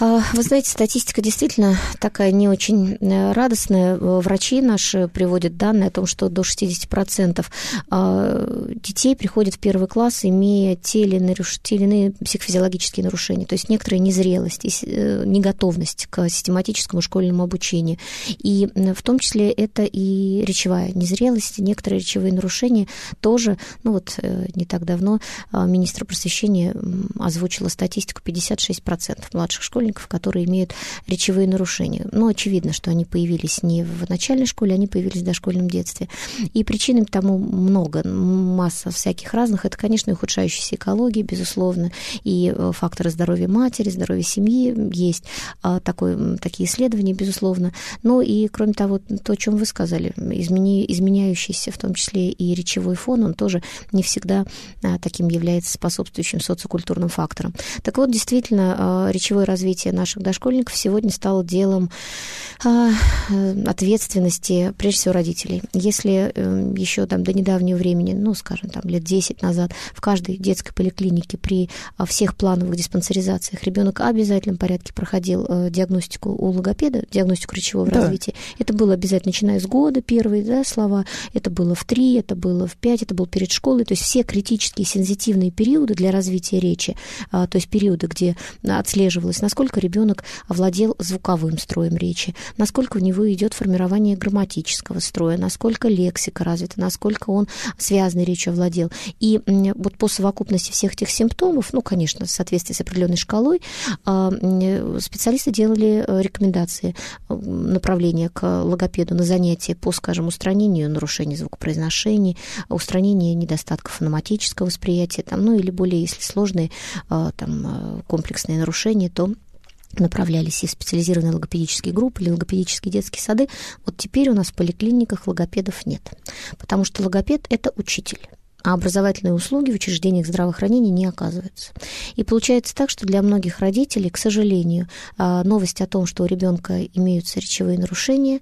А, вы знаете, статистика действительно такая не очень э, радостная. Врачи наши приводят данные о том, что до 60% а, детей приходят в первый класс, имея те или, наруш... те или иные психофизиологические нарушения, то есть некоторая незрелость э, неготовность к систематическому школьному обучению. И в том числе это и речевая незрелость, некоторые речевые нарушения тоже, ну вот э, не так давно а, министр просвещения озвучила статистику 56% младших школьников школьников, которые имеют речевые нарушения. Но очевидно, что они появились не в начальной школе, они появились в дошкольном детстве. И причин тому много, масса всяких разных. Это, конечно, ухудшающаяся экология, безусловно, и э, факторы здоровья матери, здоровья семьи есть а, такое, такие исследования, безусловно. Ну и, кроме того, то, о чем вы сказали, измени, изменяющийся, в том числе и речевой фон, он тоже не всегда а, таким является способствующим социокультурным фактором. Так вот, действительно, а, речевое развитие развитие наших дошкольников сегодня стало делом а, ответственности, прежде всего, родителей. Если эм, еще там до недавнего времени, ну, скажем, там лет 10 назад, в каждой детской поликлинике при а, всех плановых диспансеризациях ребенок в обязательном порядке проходил э, диагностику у логопеда, диагностику речевого да. развития. Это было обязательно, начиная с года, первые да, слова, это было в 3, это было в 5, это было перед школой, то есть все критические сензитивные периоды для развития речи, а, то есть периоды, где отслеживалось, насколько насколько ребенок овладел звуковым строем речи, насколько у него идет формирование грамматического строя, насколько лексика развита, насколько он связанной речью овладел. И вот по совокупности всех этих симптомов, ну, конечно, в соответствии с определенной шкалой, а, специалисты делали э, рекомендации э, направления к логопеду на занятия по, скажем, устранению нарушений звукопроизношения, устранению недостатков фонематического восприятия, там, ну или более, если сложные э, там, комплексные нарушения, то направлялись и в специализированные логопедические группы или логопедические детские сады. Вот теперь у нас в поликлиниках логопедов нет, потому что логопед – это учитель. а образовательные услуги в учреждениях здравоохранения не оказываются. И получается так, что для многих родителей, к сожалению, а, новость о том, что у ребенка имеются речевые нарушения,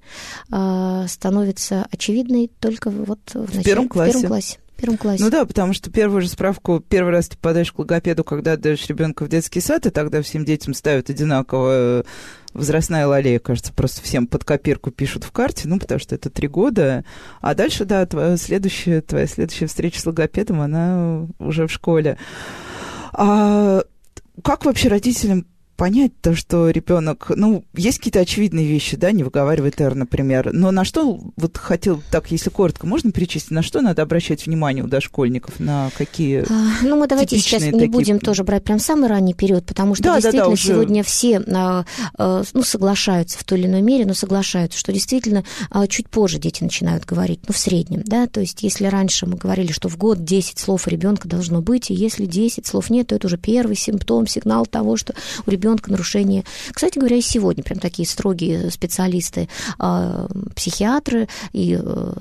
а, становится очевидной только вот в, в, начале, первом, классе. в первом классе первом классе. Ну да, потому что первую же справку первый раз ты подаешь к логопеду, когда отдаешь ребенка в детский сад, и тогда всем детям ставят одинаково возрастная лалея, кажется, просто всем под копирку пишут в карте, ну, потому что это три года. А дальше, да, твоя следующая, твоя следующая встреча с логопедом, она уже в школе. А как вообще родителям понять то, что ребенок, ну, есть какие-то очевидные вещи, да, не выговаривает «р», например, но на что, вот хотел, так, если коротко, можно перечислить, на что надо обращать внимание у дошкольников, на какие а, Ну, мы давайте сейчас не такие... будем тоже брать прям самый ранний период, потому что да, действительно да, да, уже... сегодня все, а, а, ну, соглашаются в той или иной мере, но соглашаются, что действительно а, чуть позже дети начинают говорить, ну, в среднем, да, то есть если раньше мы говорили, что в год 10 слов у ребенка должно быть, и если 10 слов нет, то это уже первый симптом, сигнал того, что у ребенка ребенка нарушение. Кстати говоря, и сегодня прям такие строгие специалисты, а, психиатры и э,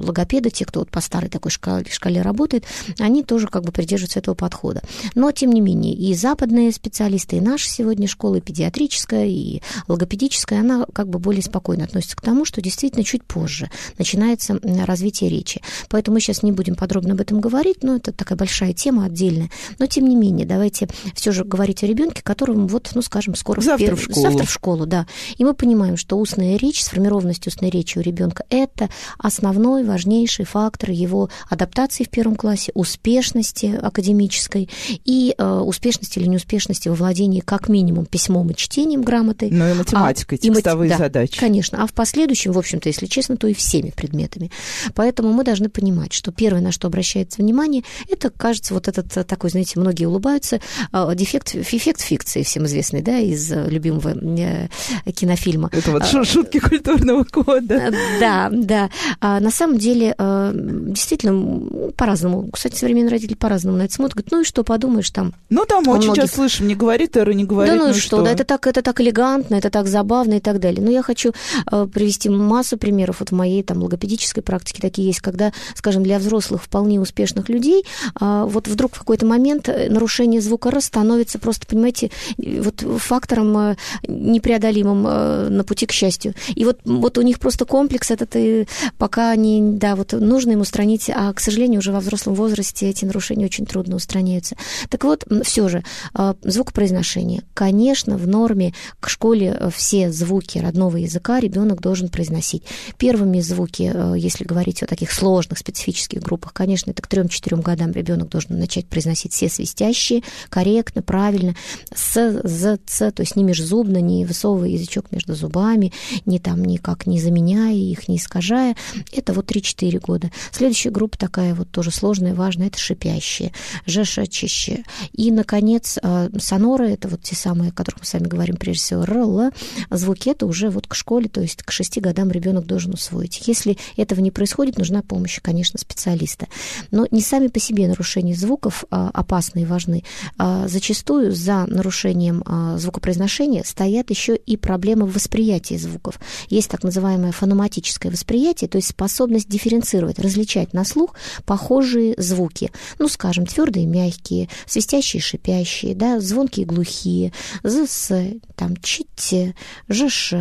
логопеды, те, кто вот по старой такой шкале, шкале работает, они тоже как бы придерживаются этого подхода. Но, тем не менее, и западные специалисты, и наша сегодня школа, и педиатрическая, и логопедическая, она как бы более спокойно относится к тому, что действительно чуть позже начинается развитие речи. Поэтому мы сейчас не будем подробно об этом говорить, но это такая большая тема отдельная. Но, тем не менее, давайте все же говорить о ребенке, который которым вот, ну, скажем, скоро завтра в, в школу. Завтра в школу, да. И мы понимаем, что устная речь, сформированность устной речи у ребенка это основной, важнейший фактор его адаптации в первом классе, успешности академической и э, успешности или неуспешности во владении как минимум письмом и чтением грамоты. Ну и математикой, а, текстовые и мат... задачи. Да, конечно. А в последующем, в общем-то, если честно, то и всеми предметами. Поэтому мы должны понимать, что первое, на что обращается внимание, это, кажется, вот этот э, такой, знаете, многие улыбаются, э, дефект, эффект фикции Турции, всем известный, да, из э, любимого э, кинофильма. Это вот а, шутки культурного кода. Э, да, да. А на самом деле, действительно, по-разному. Кстати, современные родители по-разному на это смотрят. Говорят, ну и что, подумаешь, там... Ну, там очень многих... часто слышим, не говорит Эра, не говорит, Да ну, ну что, что, да, это так, это так элегантно, это так забавно и так далее. Но я хочу привести массу примеров вот в моей там логопедической практике такие есть, когда, скажем, для взрослых вполне успешных людей вот вдруг в какой-то момент нарушение звука Р становится просто, понимаете, вот фактором э, непреодолимым э, на пути к счастью. И вот, вот у них просто комплекс этот, и пока они, да, вот нужно им устранить, а, к сожалению, уже во взрослом возрасте эти нарушения очень трудно устраняются. Так вот, все же, э, звукопроизношение. Конечно, в норме к школе все звуки родного языка ребенок должен произносить. Первыми звуки, если говорить о таких сложных специфических группах, конечно, это к 3-4 годам ребенок должен начать произносить все свистящие, корректно, правильно, с з, ц, то есть не межзубно, не высовывая язычок между зубами, не там никак не заменяя их, не искажая. Это вот 3-4 года. Следующая группа такая вот тоже сложная, важная, это шипящие, жешачище. И, наконец, а, соноры, это вот те самые, о которых мы с вами говорим прежде всего, р, звуки, это уже вот к школе, то есть к 6 годам ребенок должен усвоить. Если этого не происходит, нужна помощь, конечно, специалиста. Но не сами по себе нарушения звуков а, опасны и важны. А, зачастую за нарушение нарушением а, звукопроизношения стоят еще и проблемы в восприятии звуков. Есть так называемое фономатическое восприятие, то есть способность дифференцировать, различать на слух похожие звуки. Ну, скажем, твердые, мягкие, свистящие, шипящие, да, звонкие, глухие, зс, там, чите, жш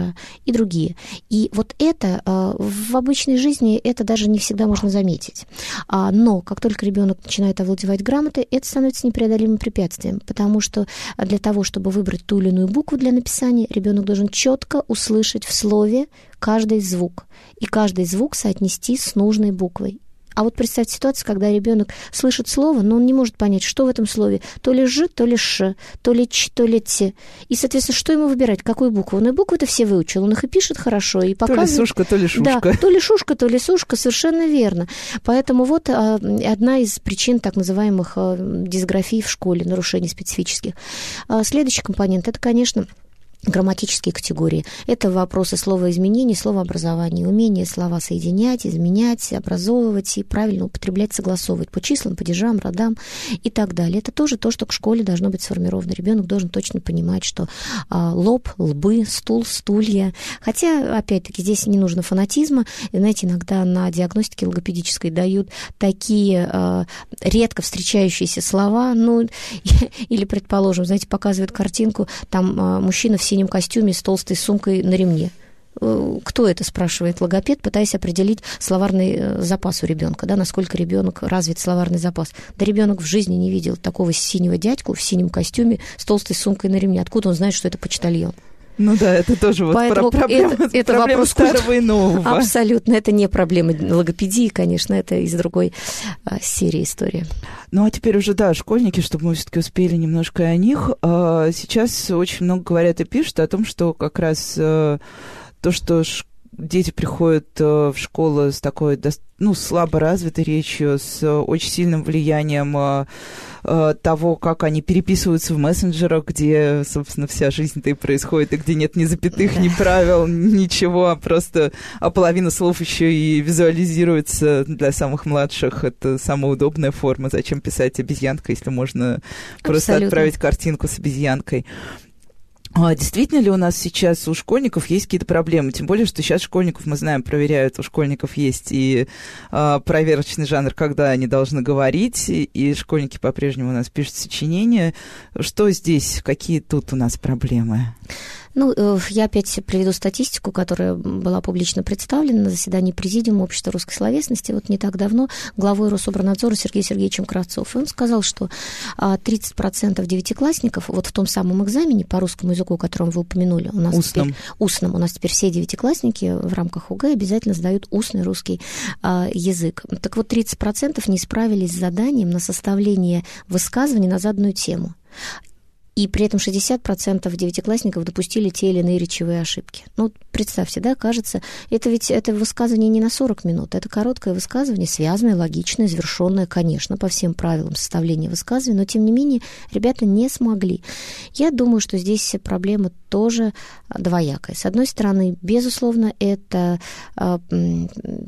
и другие. И вот это а, в обычной жизни это даже не всегда можно заметить. А, но как только ребенок начинает овладевать грамотой, это становится непреодолимым препятствием, потому что для того, чтобы выбрать ту или иную букву для написания, ребенок должен четко услышать в слове каждый звук и каждый звук соотнести с нужной буквой. А вот представьте ситуацию, когда ребенок слышит слово, но он не может понять, что в этом слове. То ли «ж», то ли «ш», то ли «ч», то ли «т». И, соответственно, что ему выбирать? Какую букву? Он и буквы-то все выучил, он их и пишет хорошо, и показывает. То ли сушка, то ли шушка. Да, то ли шушка, то ли сушка, совершенно верно. Поэтому вот а, одна из причин так называемых а, дисграфий в школе, нарушений специфических. А, следующий компонент – это, конечно, грамматические категории. Это вопросы словоизменений, словообразования, умение слова соединять, изменять, образовывать и правильно употреблять, согласовывать по числам, падежам, родам и так далее. Это тоже то, что к школе должно быть сформировано. Ребенок должен точно понимать, что а, лоб, лбы, стул, стулья. Хотя, опять-таки, здесь не нужно фанатизма. Знаете, иногда на диагностике логопедической дают такие а, редко встречающиеся слова, ну, или, предположим, знаете, показывают картинку, там а, мужчина в синем костюме с толстой сумкой на ремне. Э, кто это, спрашивает логопед, пытаясь определить словарный э, запас у ребенка, да, насколько ребенок развит словарный запас. Да ребенок в жизни не видел такого синего дядьку в синем костюме с толстой сумкой на ремне. Откуда он знает, что это почтальон? Ну да, это тоже вот Поэтому про проблема, это, это проблема вопрос старого и нового. Абсолютно, это не проблема логопедии, конечно, это из другой а, серии истории. Ну а теперь уже, да, школьники, чтобы мы все-таки успели немножко о них. А, сейчас очень много говорят и пишут о том, что как раз а, то, что дети приходят э, в школу с такой, ну, слабо развитой речью, с очень сильным влиянием э, э, того, как они переписываются в мессенджерах, где, собственно, вся жизнь-то и происходит, и где нет ни запятых, ни правил, ничего, а просто а половина слов еще и визуализируется для самых младших. Это самая удобная форма. Зачем писать обезьянка, если можно Абсолютно. просто отправить картинку с обезьянкой? А действительно ли у нас сейчас у школьников есть какие-то проблемы? Тем более, что сейчас школьников, мы знаем, проверяют, у школьников есть и э, проверочный жанр, когда они должны говорить, и, и школьники по-прежнему у нас пишут сочинения. Что здесь, какие тут у нас проблемы? Ну, э, я опять приведу статистику, которая была публично представлена на заседании Президиума Общества русской словесности вот не так давно главой Рособорнадзора Сергеем Сергеевичем Кравцов. И он сказал, что 30% а, девятиклассников вот в том самом экзамене по русскому языку, о котором вы упомянули, у нас устном. Теперь, устном, у нас теперь все девятиклассники в рамках ОГЭ обязательно сдают устный русский а, язык. Так вот, 30% не справились с заданием на составление высказываний на заданную тему и при этом 60% девятиклассников допустили те или иные речевые ошибки. Ну, представьте, да, кажется, это ведь это высказывание не на 40 минут, это короткое высказывание, связанное, логичное, завершенное, конечно, по всем правилам составления высказывания, но, тем не менее, ребята не смогли. Я думаю, что здесь проблема тоже двоякая. С одной стороны, безусловно, это а,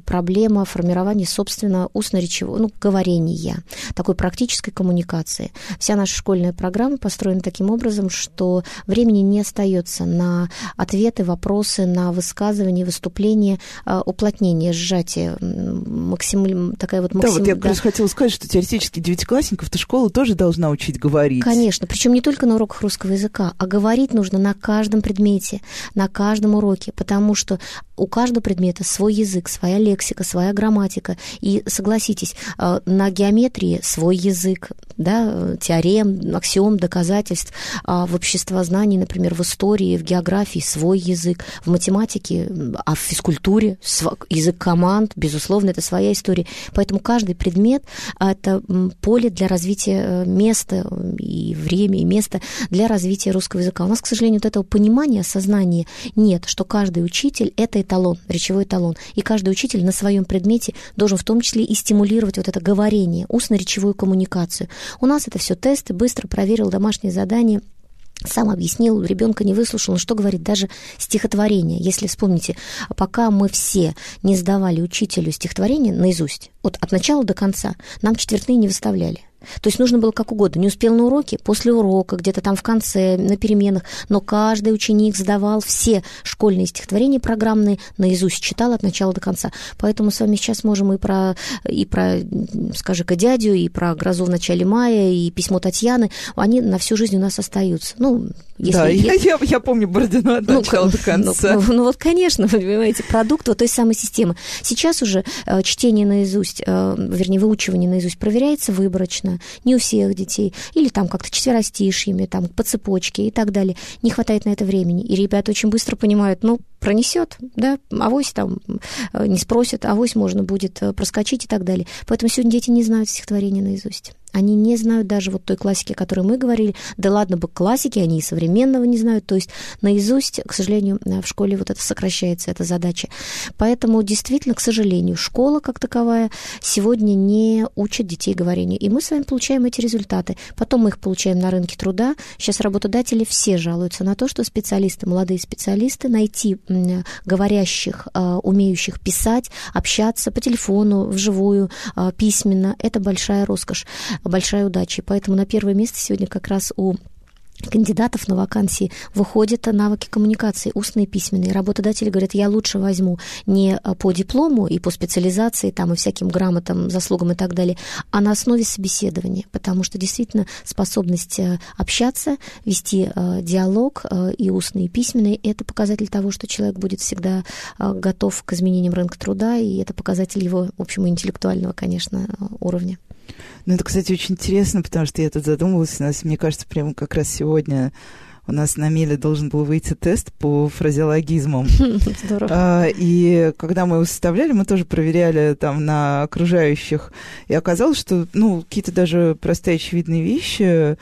проблема формирования, собственно, устно-речевого, ну, говорения, такой практической коммуникации. Вся наша школьная программа построена таким образом, что времени не остается на ответы, вопросы, на высказывания, выступления, а, уплотнение, сжатие, максимум, такая вот максимум... Да, вот я раз хотела сказать, что теоретически девятиклассников-то школа тоже должна учить говорить. Конечно, причем не только на уроках русского языка, а говорить нужно на каждом предмете, на каждом уроке, потому что у каждого предмета свой язык, своя лексика, своя грамматика. И согласитесь, э, на геометрии свой язык, да, теорем, аксиом, доказательств, а в обществознании, например, в истории, в географии свой язык, в математике, а в физкультуре язык команд, безусловно, это своя история. Поэтому каждый предмет – это поле для развития э, места и время, и место для развития русского языка. У нас, к сожалению, вот этого понимания, осознания нет, что каждый учитель – это эталон, речевой эталон. И каждый учитель на своем предмете должен в том числе и стимулировать вот это говорение, устно-речевую коммуникацию. У нас это все тесты, быстро проверил домашние задания, сам объяснил, ребенка не выслушал, что говорит, даже стихотворение. Если вспомните, пока мы все не сдавали учителю стихотворение наизусть, вот от начала до конца, нам четвертные не выставляли. То есть нужно было как угодно. Не успел на уроке, после урока, где-то там в конце, на переменах. Но каждый ученик сдавал все школьные стихотворения программные наизусть, читал от начала до конца. Поэтому с вами сейчас можем и про, и про скажи-ка, дядю, и про «Грозу в начале мая», и письмо Татьяны. Они на всю жизнь у нас остаются. Ну, если, да, если... Я, я, помню Бородино от ну, начала до конца. Ну, ну, ну вот, конечно, вы понимаете, продукт вот той самой системы. Сейчас уже э, чтение наизусть, э, вернее, выучивание наизусть проверяется выборочно, не у всех детей, или там как-то четверостишьями, там по цепочке и так далее. Не хватает на это времени. И ребята очень быстро понимают, ну, пронесет, да, авось там э, не спросят, авось можно будет э, проскочить и так далее. Поэтому сегодня дети не знают стихотворения наизусть. Они не знают даже вот той классики, о которой мы говорили. Да ладно бы классики, они и современного не знают. То есть наизусть, к сожалению, в школе вот это сокращается, эта задача. Поэтому действительно, к сожалению, школа как таковая сегодня не учит детей говорению. И мы с вами получаем эти результаты. Потом мы их получаем на рынке труда. Сейчас работодатели все жалуются на то, что специалисты, молодые специалисты, найти говорящих, а, умеющих писать, общаться по телефону, вживую, письменно, это большая роскошь, большая удача. Поэтому на первое место сегодня как раз у кандидатов на вакансии выходят навыки коммуникации, устные и письменные. Работодатели говорят, я лучше возьму не а, по диплому и по специализации, там, и всяким грамотам, заслугам и так далее, а на основе собеседования, потому что действительно способность э, общаться, вести э, диалог э, и устный, и письменный, это показатель того, что человек будет всегда готов к изменениям рынка труда, и это показатель его, в общем, интеллектуального, конечно, уровня. Ну, это, кстати, очень интересно, потому что я тут задумывалась, у нас, мне кажется, прямо как раз сегодня у нас на Меле должен был выйти тест по фразеологизмам. Здорово. А, и когда мы его составляли, мы тоже проверяли там на окружающих. И оказалось, что, ну, какие-то даже простые очевидные вещи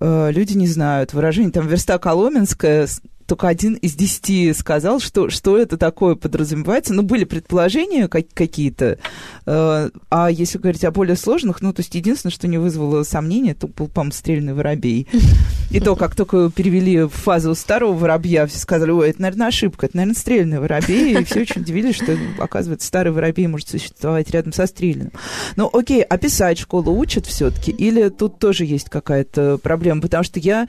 э, люди не знают. Выражение там «верста коломенская» только один из десяти сказал, что, что это такое подразумевается. Ну, были предположения как, какие-то, э, а если говорить о более сложных, ну, то есть единственное, что не вызвало сомнения, это был, по-моему, стрельный воробей. И то, как только перевели в фазу старого воробья, все сказали, ой, это, наверное, ошибка, это, наверное, стрельный воробей, и все очень удивились, что, оказывается, старый воробей может существовать рядом со стрельным. Ну, окей, а писать школу учат все-таки, или тут тоже есть какая-то проблема? Потому что я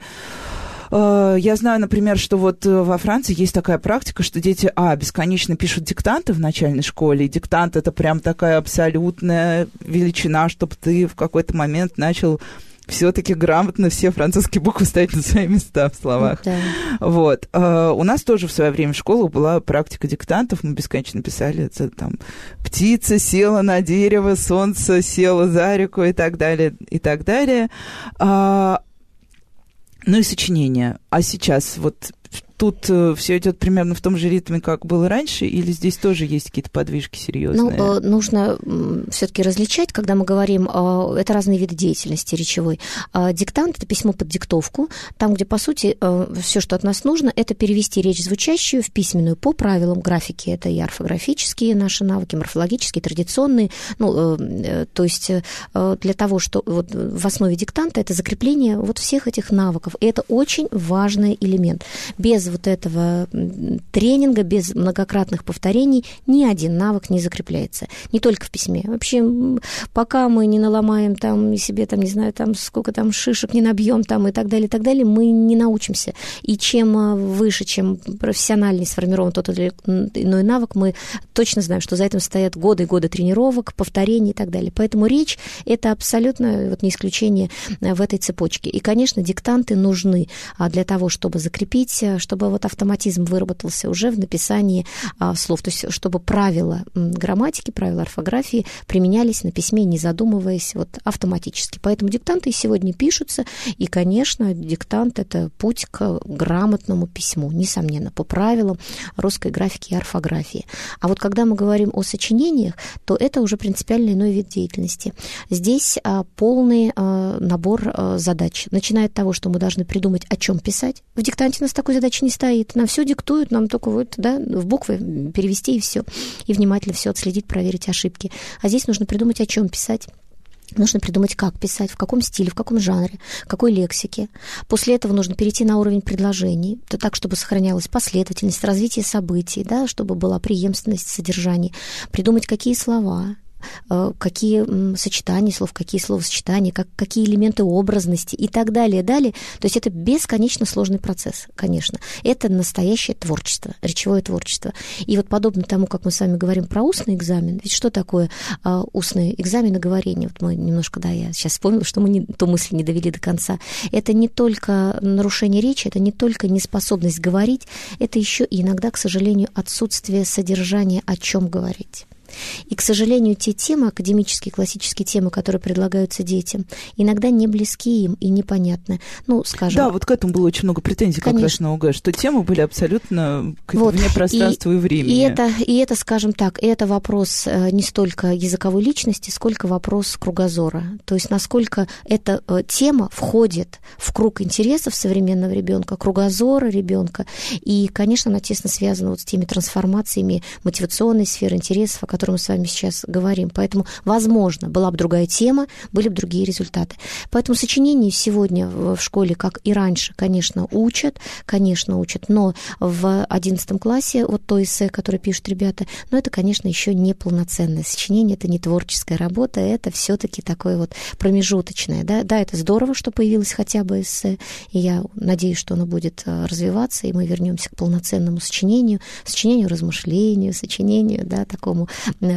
я знаю, например, что вот э, во Франции есть такая практика, что дети, а, бесконечно пишут диктанты в начальной школе, и диктант это прям такая абсолютная величина, чтобы ты в какой-то момент начал все-таки грамотно все французские буквы ставить на свои места в словах. Да. Вот. Uh, у нас тоже в свое время в школе была практика диктантов. Мы бесконечно писали это там птица села на дерево, солнце село за реку и так далее, и так далее. Uh, ну и сочинения. А сейчас вот тут э, все идет примерно в том же ритме, как было раньше, или здесь тоже есть какие-то подвижки серьезные? Ну, э, нужно все-таки различать, когда мы говорим, э, это разные виды деятельности речевой. А диктант это письмо под диктовку, там, где, по сути, все, что от нас нужно, это перевести речь звучащую в письменную по правилам графики. Это и орфографические наши навыки, морфологические, традиционные. Ну, то есть для того, что вот в основе диктанта это закрепление вот всех этих навыков. И это очень важный элемент. Без вот этого тренинга, без многократных повторений ни один навык не закрепляется. Не только в письме. Вообще, пока мы не наломаем там себе, там, не знаю, там сколько там шишек не набьем там и так далее, и так далее, мы не научимся. И чем а, выше, чем профессиональнее сформирован тот или иной навык, мы точно знаем, что за этим стоят годы и годы тренировок, повторений и так далее. Поэтому речь – это абсолютно вот не исключение а, в этой цепочке. И, конечно, диктанты нужны а, для того, чтобы закрепить, чтобы чтобы вот автоматизм выработался уже в написании а, слов, то есть чтобы правила грамматики, правила орфографии применялись на письме, не задумываясь вот автоматически. Поэтому диктанты сегодня пишутся, и, конечно, диктант – это путь к грамотному письму, несомненно, по правилам русской графики и орфографии. А вот когда мы говорим о сочинениях, то это уже принципиально иной вид деятельности. Здесь а, полный а, набор а, задач, начиная от того, что мы должны придумать, о чем писать. В диктанте нас такой задачи не стоит. Нам все диктуют, нам только вот, да, в буквы перевести и все. И внимательно все отследить, проверить ошибки. А здесь нужно придумать, о чем писать. Нужно придумать, как писать, в каком стиле, в каком жанре, какой лексике. После этого нужно перейти на уровень предложений, то так, чтобы сохранялась последовательность, развитие событий, да, чтобы была преемственность содержания. Придумать, какие слова, какие сочетания слов, какие словосочетания, как, какие элементы образности и так далее, далее. То есть это бесконечно сложный процесс, конечно. Это настоящее творчество, речевое творчество. И вот подобно тому, как мы с вами говорим про устный экзамен, ведь что такое а, устный экзамен и говорение? Вот мы немножко, да, я сейчас вспомнила, что мы не, ту мысль не довели до конца. Это не только нарушение речи, это не только неспособность говорить, это еще иногда, к сожалению, отсутствие содержания, о чем говорить. И, к сожалению, те темы, академические, классические темы, которые предлагаются детям, иногда не близки им и непонятны. Ну, скажем... Да, вот к этому было очень много претензий Конечно. как раз на ОГЭ, что темы были абсолютно вот. вне пространства и, и времени. И это, и это, скажем так, это вопрос э, не столько языковой личности, сколько вопрос кругозора. То есть насколько эта э, тема входит в круг интересов современного ребенка, кругозора ребенка. И, конечно, она тесно связана вот с теми трансформациями мотивационной сферы интересов, о котором мы с вами сейчас говорим. Поэтому, возможно, была бы другая тема, были бы другие результаты. Поэтому сочинение сегодня в школе, как и раньше, конечно, учат, конечно, учат, но в одиннадцатом классе, вот то эссе, которое пишут ребята, но это, конечно, еще не полноценное сочинение, это не творческая работа, это все-таки такое вот промежуточное. Да? да, это здорово, что появилось хотя бы эссе, и я надеюсь, что оно будет э, развиваться, и мы вернемся к полноценному сочинению, сочинению размышлению, сочинению, да, такому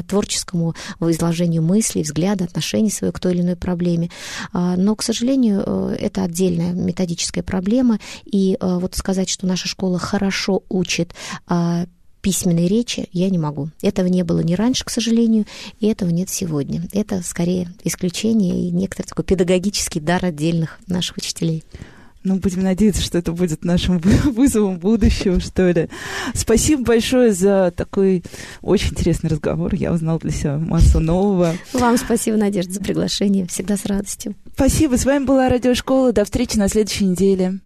творческому изложению мыслей, взгляда, отношений своего к той или иной проблеме. А, но, к сожалению, э, это отдельная методическая проблема, и вот сказать, что наша школа хорошо учит а, письменной речи я не могу. Этого не было ни раньше, к сожалению, и этого нет сегодня. Это скорее исключение и некоторый такой педагогический дар отдельных наших учителей. Ну, будем надеяться, что это будет нашим вызовом будущего, что ли. Спасибо большое за такой очень интересный разговор. Я узнал для себя массу нового. Вам спасибо, Надежда, за приглашение. Всегда с радостью. Спасибо. С вами была Радиошкола. До встречи на следующей неделе.